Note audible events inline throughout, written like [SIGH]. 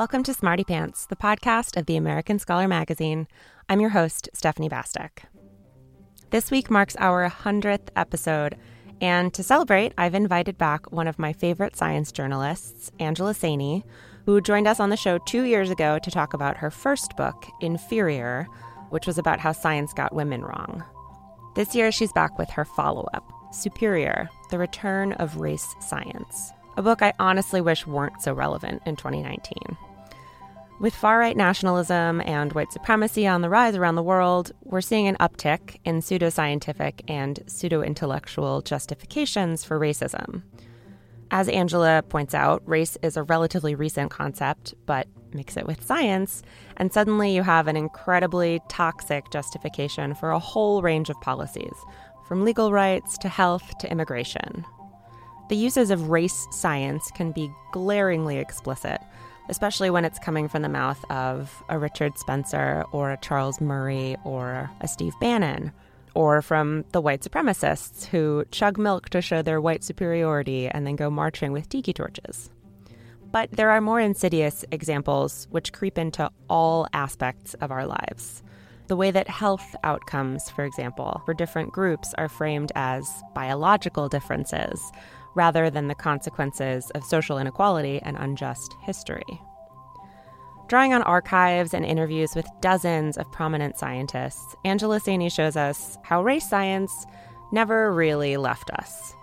Welcome to Smarty Pants, the podcast of the American Scholar magazine. I'm your host, Stephanie Bastek. This week marks our 100th episode, and to celebrate, I've invited back one of my favorite science journalists, Angela Saini, who joined us on the show two years ago to talk about her first book, Inferior, which was about how science got women wrong. This year, she's back with her follow up, Superior The Return of Race Science, a book I honestly wish weren't so relevant in 2019. With far right nationalism and white supremacy on the rise around the world, we're seeing an uptick in pseudoscientific and pseudo intellectual justifications for racism. As Angela points out, race is a relatively recent concept, but mix it with science, and suddenly you have an incredibly toxic justification for a whole range of policies, from legal rights to health to immigration. The uses of race science can be glaringly explicit especially when it's coming from the mouth of a Richard Spencer or a Charles Murray or a Steve Bannon, or from the white supremacists who chug milk to show their white superiority and then go marching with tiki torches. But there are more insidious examples which creep into all aspects of our lives. The way that health outcomes, for example, for different groups are framed as biological differences rather than the consequences of social inequality and unjust history. Drawing on archives and interviews with dozens of prominent scientists, Angela Saini shows us how race science never really left us,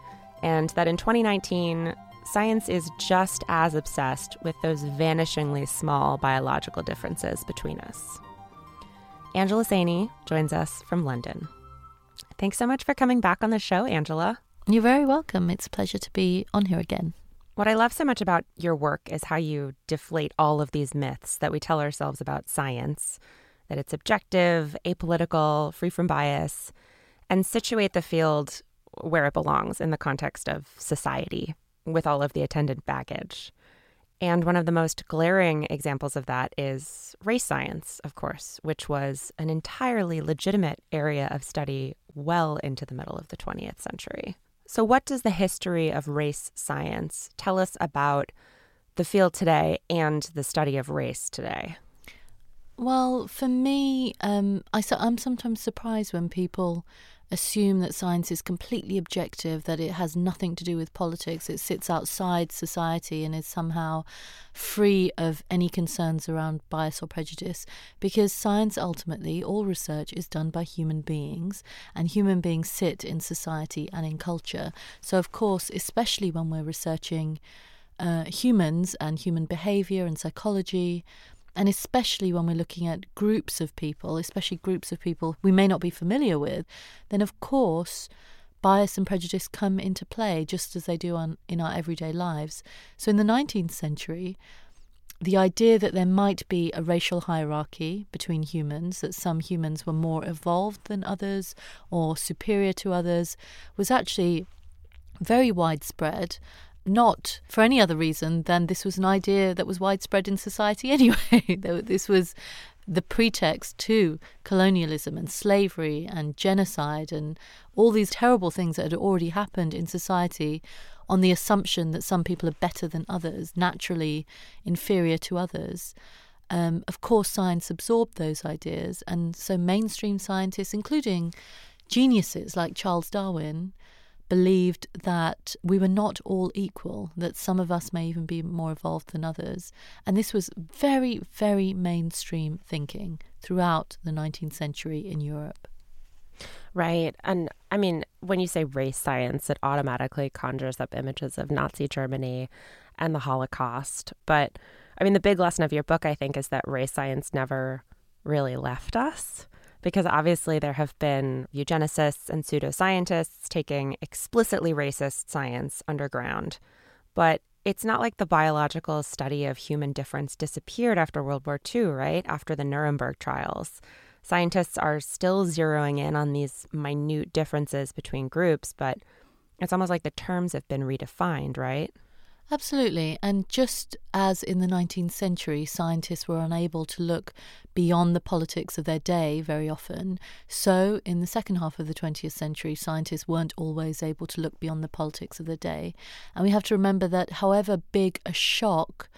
and that in 2019, science is just as obsessed with those vanishingly small biological differences between us. Angela Saini joins us from London. Thanks so much for coming back on the show, Angela. You're very welcome. It's a pleasure to be on here again. What I love so much about your work is how you deflate all of these myths that we tell ourselves about science that it's objective, apolitical, free from bias, and situate the field where it belongs in the context of society with all of the attendant baggage. And one of the most glaring examples of that is race science, of course, which was an entirely legitimate area of study well into the middle of the 20th century. So, what does the history of race science tell us about the field today and the study of race today? Well, for me, um, I, I'm sometimes surprised when people assume that science is completely objective, that it has nothing to do with politics, it sits outside society and is somehow free of any concerns around bias or prejudice. Because science ultimately, all research is done by human beings, and human beings sit in society and in culture. So, of course, especially when we're researching uh, humans and human behavior and psychology, and especially when we're looking at groups of people, especially groups of people we may not be familiar with, then of course bias and prejudice come into play just as they do on, in our everyday lives. So in the 19th century, the idea that there might be a racial hierarchy between humans, that some humans were more evolved than others or superior to others, was actually very widespread not for any other reason than this was an idea that was widespread in society [LAUGHS] anyway. this was the pretext to colonialism and slavery and genocide and all these terrible things that had already happened in society on the assumption that some people are better than others, naturally inferior to others. Um, of course, science absorbed those ideas, and so mainstream scientists, including geniuses like Charles Darwin, believed that we were not all equal, that some of us may even be more evolved than others. And this was very, very mainstream thinking throughout the 19th century in Europe. Right. And I mean, when you say race science, it automatically conjures up images of Nazi Germany and the Holocaust. But I mean, the big lesson of your book, I think, is that race science never really left us because obviously there have been eugenicists and pseudoscientists taking explicitly racist science underground. But it's not like the biological study of human difference disappeared after World War II, right? After the Nuremberg trials. Scientists are still zeroing in on these minute differences between groups, but it's almost like the terms have been redefined, right? Absolutely. And just as in the 19th century, scientists were unable to look beyond the politics of their day very often, so in the second half of the 20th century, scientists weren't always able to look beyond the politics of their day. And we have to remember that however big a shock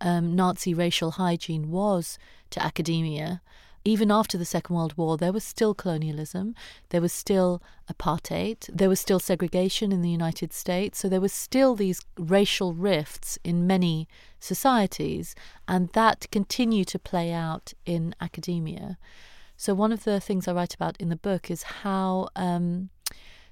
um, Nazi racial hygiene was to academia, even after the Second World War, there was still colonialism, there was still apartheid, there was still segregation in the United States, so there was still these racial rifts in many societies, and that continued to play out in academia. So, one of the things I write about in the book is how um,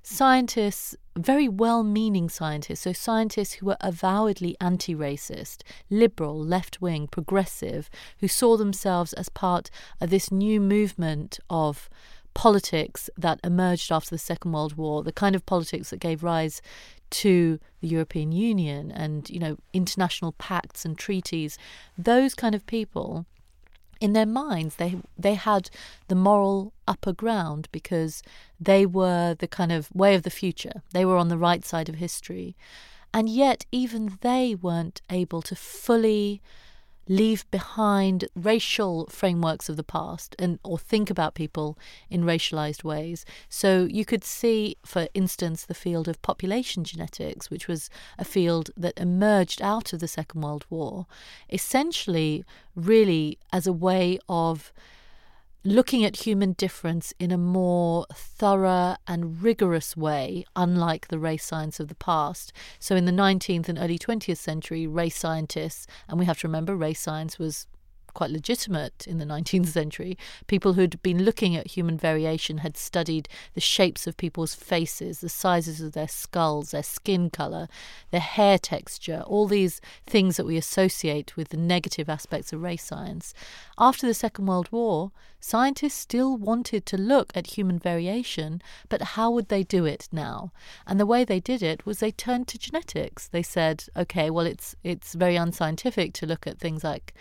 scientists, very well meaning scientists, so scientists who were avowedly anti racist, liberal, left wing, progressive, who saw themselves as part of this new movement of politics that emerged after the Second World War, the kind of politics that gave rise to the European Union and, you know, international pacts and treaties, those kind of people in their minds they they had the moral upper ground because they were the kind of way of the future. They were on the right side of history. And yet even they weren't able to fully leave behind racial frameworks of the past and or think about people in racialized ways. So you could see for instance the field of population genetics which was a field that emerged out of the second world war essentially really as a way of looking at human difference in a more thorough and rigorous way, unlike the race science of the past. So, in the 19th and early 20th century, race scientists, and we have to remember race science was quite legitimate in the [LAUGHS] 19th century. People who'd been looking at human variation had studied the shapes of people's faces, the sizes of their skulls, their skin color, their hair texture, all these things that we associate with the negative aspects of race science. After the Second World War, scientists still wanted to look at human variation, but how would they do it now? And the way they did it was they turned to genetics. They said, okay, well, it's it's very unscientific to look at things like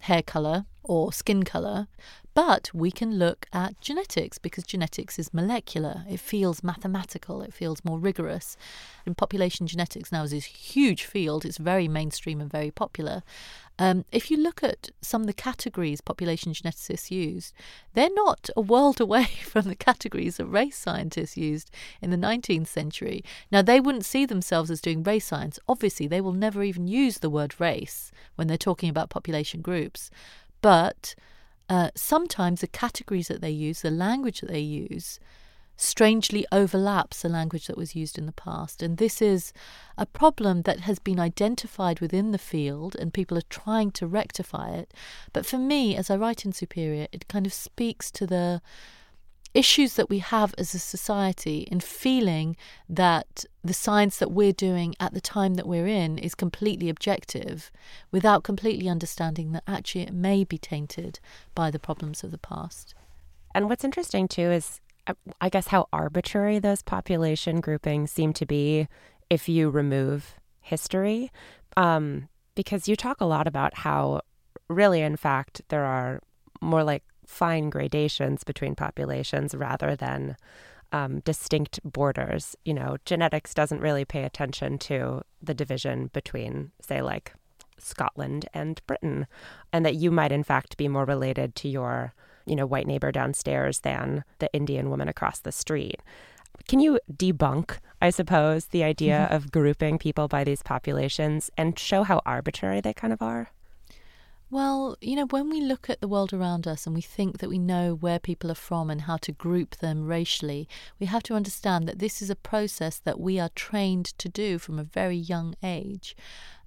hair color or skin color, but we can look at genetics because genetics is molecular. It feels mathematical, it feels more rigorous. And population genetics now is this huge field, it's very mainstream and very popular. Um, if you look at some of the categories population geneticists used, they're not a world [LAUGHS] away from the categories that race scientists used in the 19th century. Now, they wouldn't see themselves as doing race science. Obviously, they will never even use the word race when they're talking about population groups. But uh, sometimes the categories that they use, the language that they use, strangely overlaps the language that was used in the past. And this is a problem that has been identified within the field, and people are trying to rectify it. But for me, as I write in Superior, it kind of speaks to the issues that we have as a society in feeling that the science that we're doing at the time that we're in is completely objective without completely understanding that actually it may be tainted by the problems of the past. And what's interesting too is, I guess, how arbitrary those population groupings seem to be if you remove history. Um, because you talk a lot about how, really, in fact, there are more like fine gradations between populations rather than um, distinct borders. You know, genetics doesn't really pay attention to the division between, say, like Scotland and Britain, and that you might, in fact, be more related to your, you know, white neighbor downstairs than the Indian woman across the street. Can you debunk, I suppose, the idea mm-hmm. of grouping people by these populations and show how arbitrary they kind of are? Well, you know, when we look at the world around us and we think that we know where people are from and how to group them racially, we have to understand that this is a process that we are trained to do from a very young age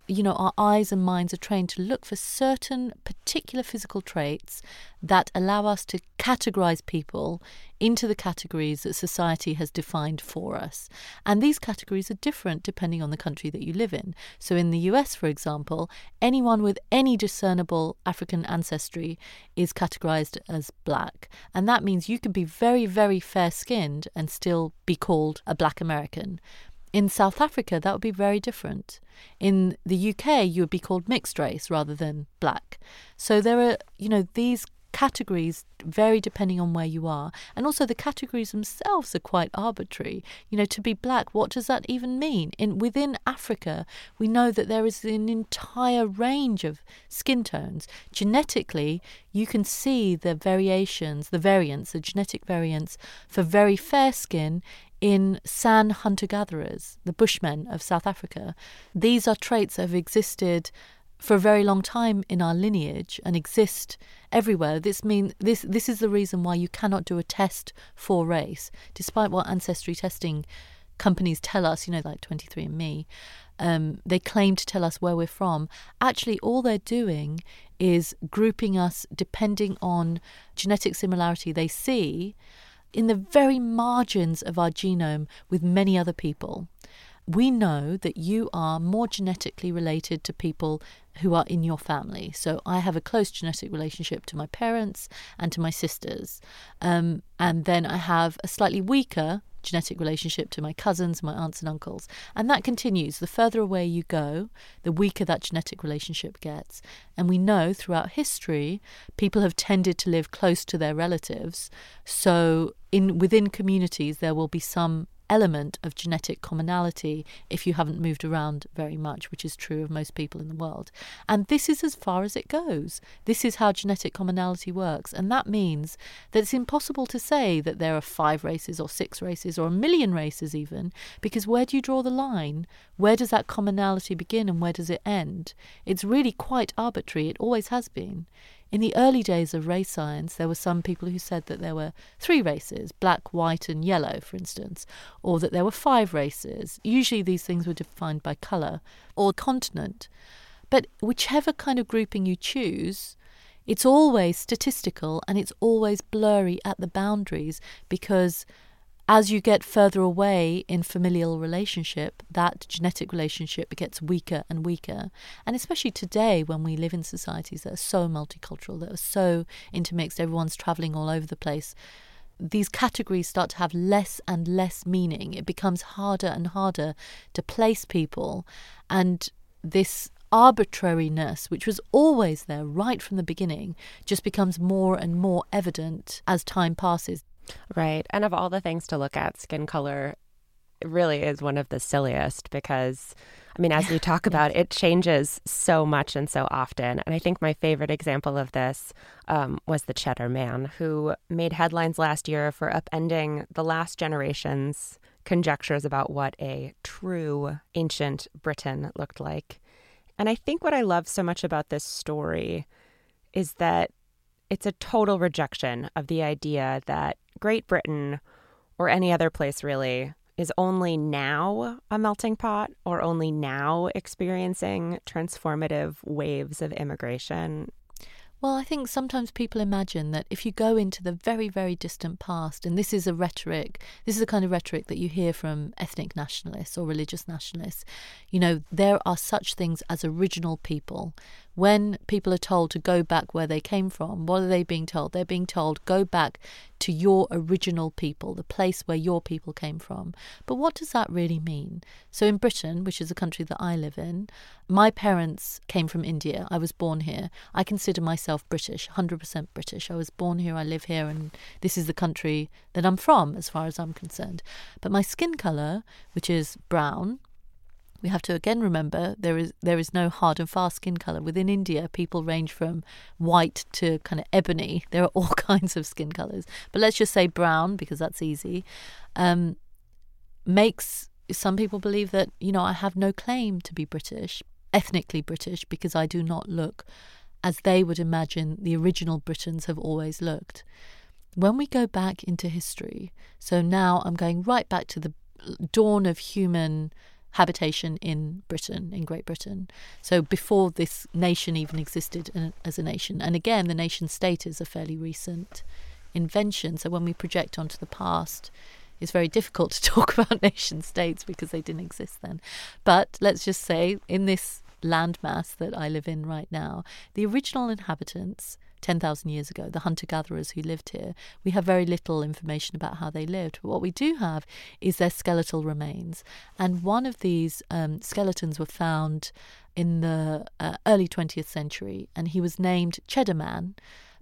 you know, our eyes and minds are trained to look for certain particular physical traits that allow us to categorize people into the categories that society has defined for us. And these categories are different depending on the country that you live in. So, in the US, for example, anyone with any discernible African ancestry is categorized as black. And that means you can be very, very fair skinned and still be called a black American. In South Africa, that would be very different. In the UK, you would be called mixed race rather than black. So there are, you know, these categories vary depending on where you are. And also the categories themselves are quite arbitrary. You know, to be black, what does that even mean? In within Africa, we know that there is an entire range of skin tones. Genetically, you can see the variations, the variants, the genetic variants for very fair skin in San hunter gatherers, the Bushmen of South Africa. These are traits that have existed for a very long time in our lineage and exist everywhere. This mean this this is the reason why you cannot do a test for race, despite what ancestry testing companies tell us. You know, like 23andMe, um, they claim to tell us where we're from. Actually, all they're doing is grouping us depending on genetic similarity they see in the very margins of our genome with many other people. We know that you are more genetically related to people who are in your family. So I have a close genetic relationship to my parents and to my sisters. Um, and then I have a slightly weaker genetic relationship to my cousins, my aunts and uncles. And that continues. The further away you go, the weaker that genetic relationship gets. And we know throughout history, people have tended to live close to their relatives. So in within communities there will be some element of genetic commonality if you haven't moved around very much, which is true of most people in the world. And this is as far as it goes. This is how genetic commonality works. And that means that it's impossible to say that there are five races or six races or a million races, even, because where do you draw the line? Where does that commonality begin and where does it end? It's really quite arbitrary. It always has been. In the early days of race science, there were some people who said that there were three races black, white, and yellow, for instance, or that there were five races. Usually these things were defined by colour or continent. But whichever kind of grouping you choose, it's always statistical and it's always blurry at the boundaries because as you get further away in familial relationship, that genetic relationship gets weaker and weaker. And especially today, when we live in societies that are so multicultural, that are so intermixed, everyone's traveling all over the place, these categories start to have less and less meaning. It becomes harder and harder to place people. And this arbitrariness, which was always there right from the beginning, just becomes more and more evident as time passes. Right. And of all the things to look at, skin color really is one of the silliest because, I mean, as you talk about, it changes so much and so often. And I think my favorite example of this um, was the Cheddar Man, who made headlines last year for upending the last generation's conjectures about what a true ancient Briton looked like. And I think what I love so much about this story is that it's a total rejection of the idea that Great Britain or any other place really is only now a melting pot or only now experiencing transformative waves of immigration well, I think sometimes people imagine that if you go into the very, very distant past, and this is a rhetoric, this is the kind of rhetoric that you hear from ethnic nationalists or religious nationalists, you know, there are such things as original people. When people are told to go back where they came from, what are they being told? They're being told, go back to your original people, the place where your people came from. But what does that really mean? So, in Britain, which is a country that I live in, my parents came from India. I was born here. I consider myself British, 100% British. I was born here, I live here, and this is the country that I'm from, as far as I'm concerned. But my skin colour, which is brown, we have to again remember there is there is no hard and fast skin color. Within India, people range from white to kind of ebony. There are [LAUGHS] all kinds of skin colors, but let's just say brown because that's easy. Um, makes some people believe that you know I have no claim to be British, ethnically British, because I do not look as they would imagine the original Britons have always looked. When we go back into history, so now I'm going right back to the dawn of human habitation in Britain, in Great Britain. So before this nation even existed uh, as a nation. And again, the nation state is a fairly recent invention. So when we project onto the past, it's very difficult to [LAUGHS] talk about nation states because they didn't exist then. But let's just say in this landmass that I live in right now, the original inhabitants 10,000 years ago, the hunter gatherers who lived here, we have very little information about how they lived. But what we do have is their skeletal remains. And one of these um, skeletons were found in the uh, early 20th century, and he was named Cheddar Man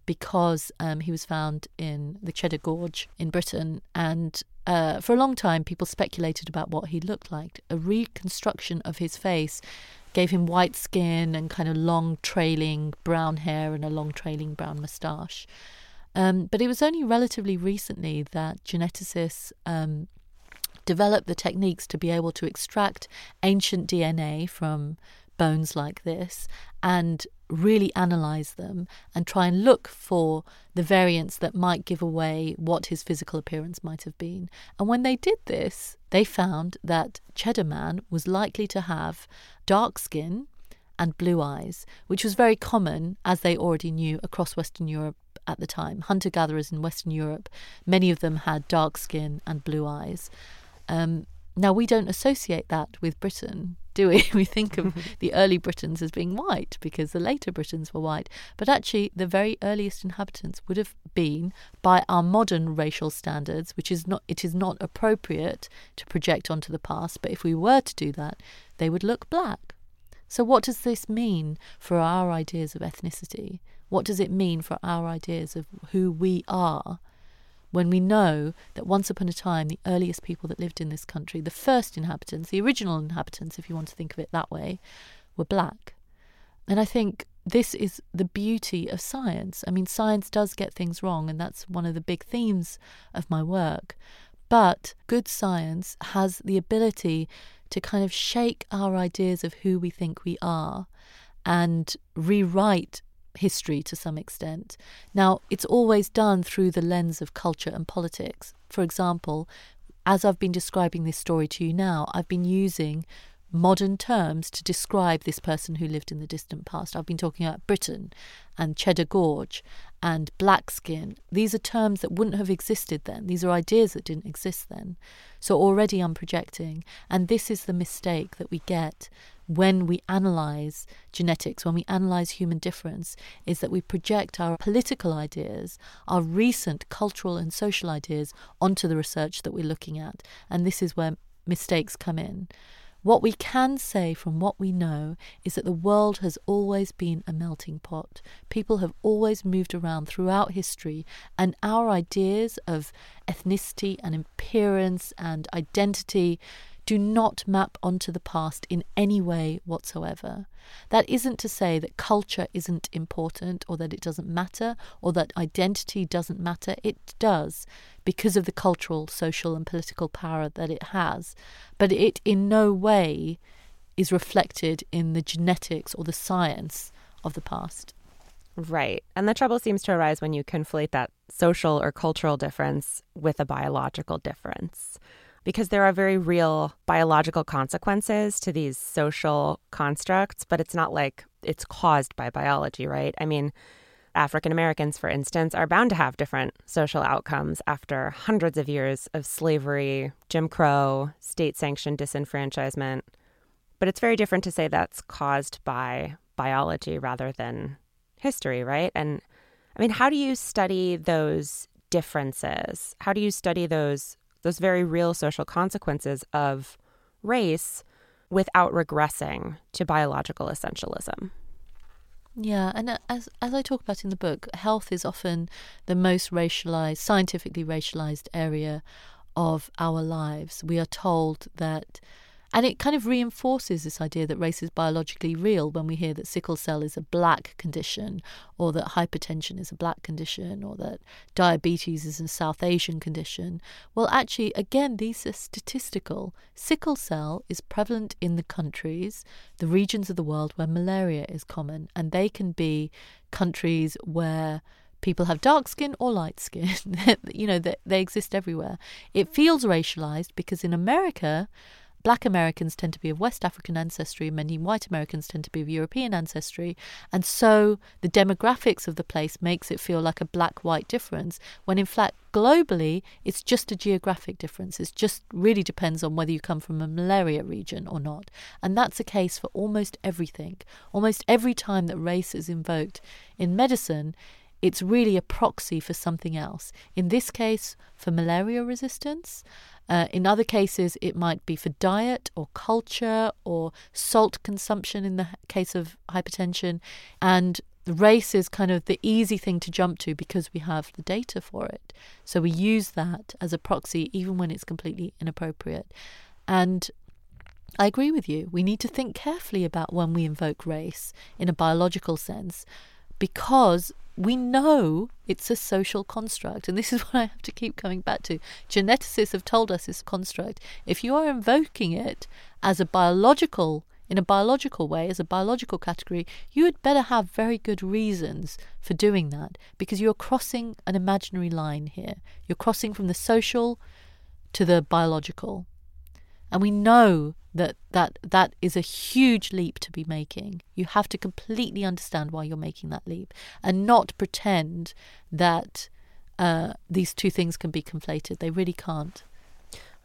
because um, he was found in the Cheddar Gorge in Britain. And uh, for a long time, people speculated about what he looked like. A reconstruction of his face gave him white skin and kind of long trailing brown hair and a long trailing brown moustache. Um, but it was only relatively recently that geneticists um, developed the techniques to be able to extract ancient DNA from bones like this and really analyze them and try and look for the variants that might give away what his physical appearance might have been. And when they did this, they found that Cheddar Man was likely to have dark skin and blue eyes, which was very common, as they already knew, across Western Europe at the time. Hunter gatherers in Western Europe, many of them had dark skin and blue eyes. Um, now, we don't associate that with Britain, do we? [LAUGHS] We think of [LAUGHS] the early Britons as being white because the later Britons were white. But actually, the very earliest inhabitants would have been, by our modern racial standards, which is not, it is not appropriate to project onto the past, but if we were to do that, they would look black. So, what does this mean for our ideas of ethnicity? What does it mean for our ideas of who we are? When we know that once upon a time, the earliest people that lived in this country, the first inhabitants, the original inhabitants, if you want to think of it that way, were black. And I think this is the beauty of science. I mean, science does get things wrong, and that's one of the big themes of my work. But good science has the ability to kind of shake our ideas of who we think we are and rewrite history to some extent. Now, it's always done through the lens of culture and politics. For example, as I've been describing this story to you now, I've been using modern terms to describe this person who lived in the distant past. I've been talking about Britain and Cheddar Gorge and black skin. These are terms that wouldn't have existed then. These are ideas that didn't exist then. So already I'm projecting. And this is the mistake that we get when we analyze genetics, when we analyze human difference, is that we project our political ideas, our recent cultural and social ideas, onto the research that we're looking at. And this is where mistakes come in. What we can say from what we know is that the world has always been a melting pot. People have always moved around throughout history, and our ideas of ethnicity and appearance and identity do not map onto the past in any way whatsoever. That isn't to say that culture isn't important or that it doesn't matter or that identity doesn't matter. It does because of the cultural, social, and political power that it has. But it in no way is reflected in the genetics or the science of the past. Right. And the trouble seems to arise when you conflate that social or cultural difference with a biological difference because there are very real biological consequences to these social constructs, but it's not like it's caused by biology, right? I mean, African Americans, for instance, are bound to have different social outcomes after hundreds of years of slavery, Jim Crow, state sanctioned disenfranchisement. But it's very different to say that's caused by biology rather than history, right? And I mean, how do you study those differences? How do you study those those very real social consequences of race without regressing to biological essentialism. Yeah, and uh, as as I talk about in the book, health is often the most racialized, scientifically racialized area of our lives. We are told that And it kind of reinforces this idea that race is biologically real when we hear that sickle cell is a black condition, or that hypertension is a black condition, or that diabetes is a South Asian condition. Well, actually, again, these are statistical. Sickle cell is prevalent in the countries, the regions of the world where malaria is common, and they can be countries where people have dark skin or light skin. [LAUGHS] you know, they, they exist everywhere. It feels racialized because in America, black Americans tend to be of West African ancestry, many white Americans tend to be of European ancestry, and so the demographics of the place makes it feel like a black white difference, when in fact, globally, it's just a geographic difference. It just really depends on whether you come from a malaria region or not. And that's the case for almost everything. Almost every time that race is invoked in medicine, it's really a proxy for something else. In this case, for malaria resistance. Uh, in other cases, it might be for diet or culture or salt consumption in the case of hypertension. And race is kind of the easy thing to jump to because we have the data for it. So we use that as a proxy even when it's completely inappropriate. And I agree with you. We need to think carefully about when we invoke race in a biological sense because we know it's a social construct. And this is [LAUGHS] what I have to keep coming back to. Geneticists have told us a construct. If you are invoking it as a biological, in a biological way, as a biological category, you had better have very good reasons for doing that because you're crossing an imaginary line here. You're crossing from the social to the biological. And we know that, that that is a huge leap to be making. You have to completely understand why you're making that leap and not pretend that uh, these two things can be conflated. They really can't.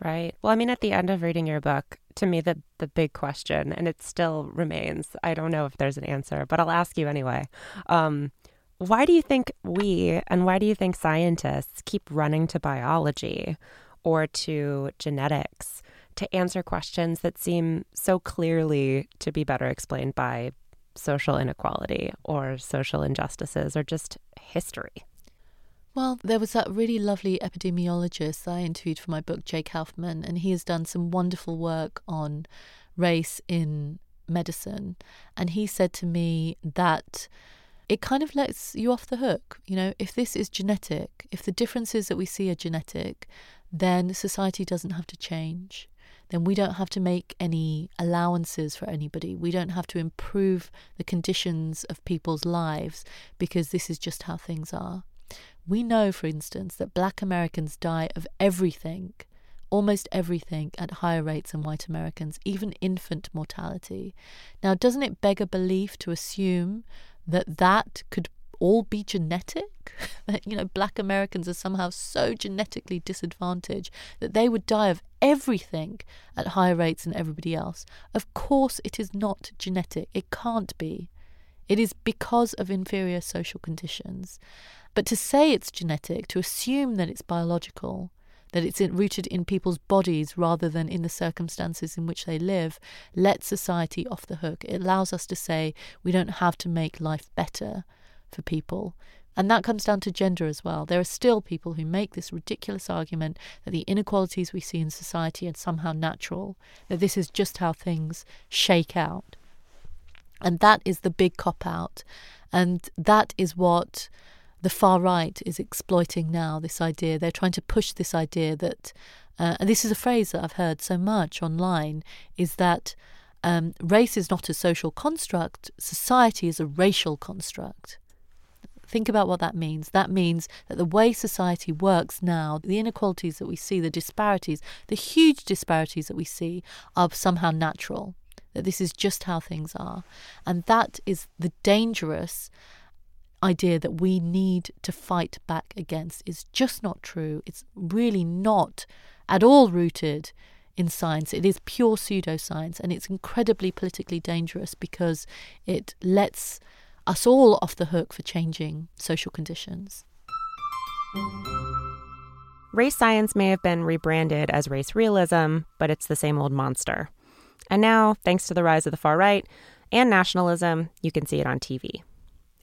Right. Well, I mean, at the end of reading your book, to me, the, the big question, and it still remains, I don't know if there's an answer, but I'll ask you anyway. Um, why do you think we and why do you think scientists keep running to biology or to genetics to answer questions that seem so clearly to be better explained by social inequality or social injustices or just history. Well, there was that really lovely epidemiologist I interviewed for my book, Jay Kaufman, and he has done some wonderful work on race in medicine. And he said to me that it kind of lets you off the hook. You know, if this is genetic, if the differences that we see are genetic, then society doesn't have to change then we don't have to make any allowances for anybody. We don't have to improve the conditions of people's lives because this is just how things are. We know, for instance, that black Americans die of everything, almost everything, at higher rates than white Americans, even infant mortality. Now, doesn't it beg a belief to assume that that could all be genetic? [LAUGHS] that, you know, black Americans are somehow so genetically disadvantaged that they would die of everything at higher rates than everybody else. Of course, it is not genetic. It can't be. It is because of inferior social conditions. But to say it's genetic, to assume that it's biological, that it's rooted in people's bodies rather than in the circumstances in which they live, lets society off the hook. It allows us to say we don't have to make life better for people. And that comes down to gender as well. There are still people who make this ridiculous argument that the inequalities we see in society are somehow natural, that this is just how things shake out. And that is the big cop out. And that is what the far right is exploiting now this idea. They're trying to push this idea that, uh, and this is a phrase that I've heard so much online, is that um, race is not a social construct, society is a racial construct. Think about what that means. That means that the way society works now, the inequalities that we see, the disparities, the huge disparities that we see, are somehow natural. That this is just how things are. And that is the dangerous idea that we need to fight back against. Is just not true. It's really not at all rooted in science. It is pure pseudoscience and it's incredibly politically dangerous because it lets us all off the hook for changing social conditions. Race science may have been rebranded as race realism, but it's the same old monster. And now, thanks to the rise of the far right and nationalism, you can see it on TV.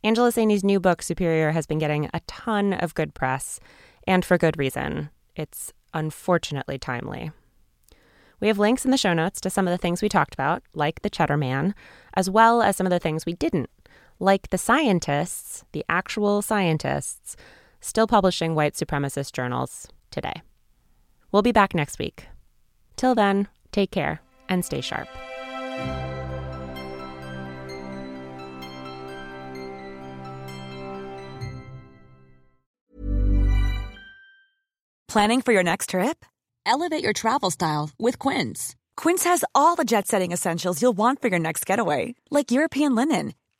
Angela Saini's new book, Superior, has been getting a ton of good press, and for good reason. It's unfortunately timely. We have links in the show notes to some of the things we talked about, like the Cheddar Man, as well as some of the things we didn't, like the scientists, the actual scientists, still publishing white supremacist journals today. We'll be back next week. Till then, take care and stay sharp. Planning for your next trip? Elevate your travel style with Quince. Quince has all the jet setting essentials you'll want for your next getaway, like European linen,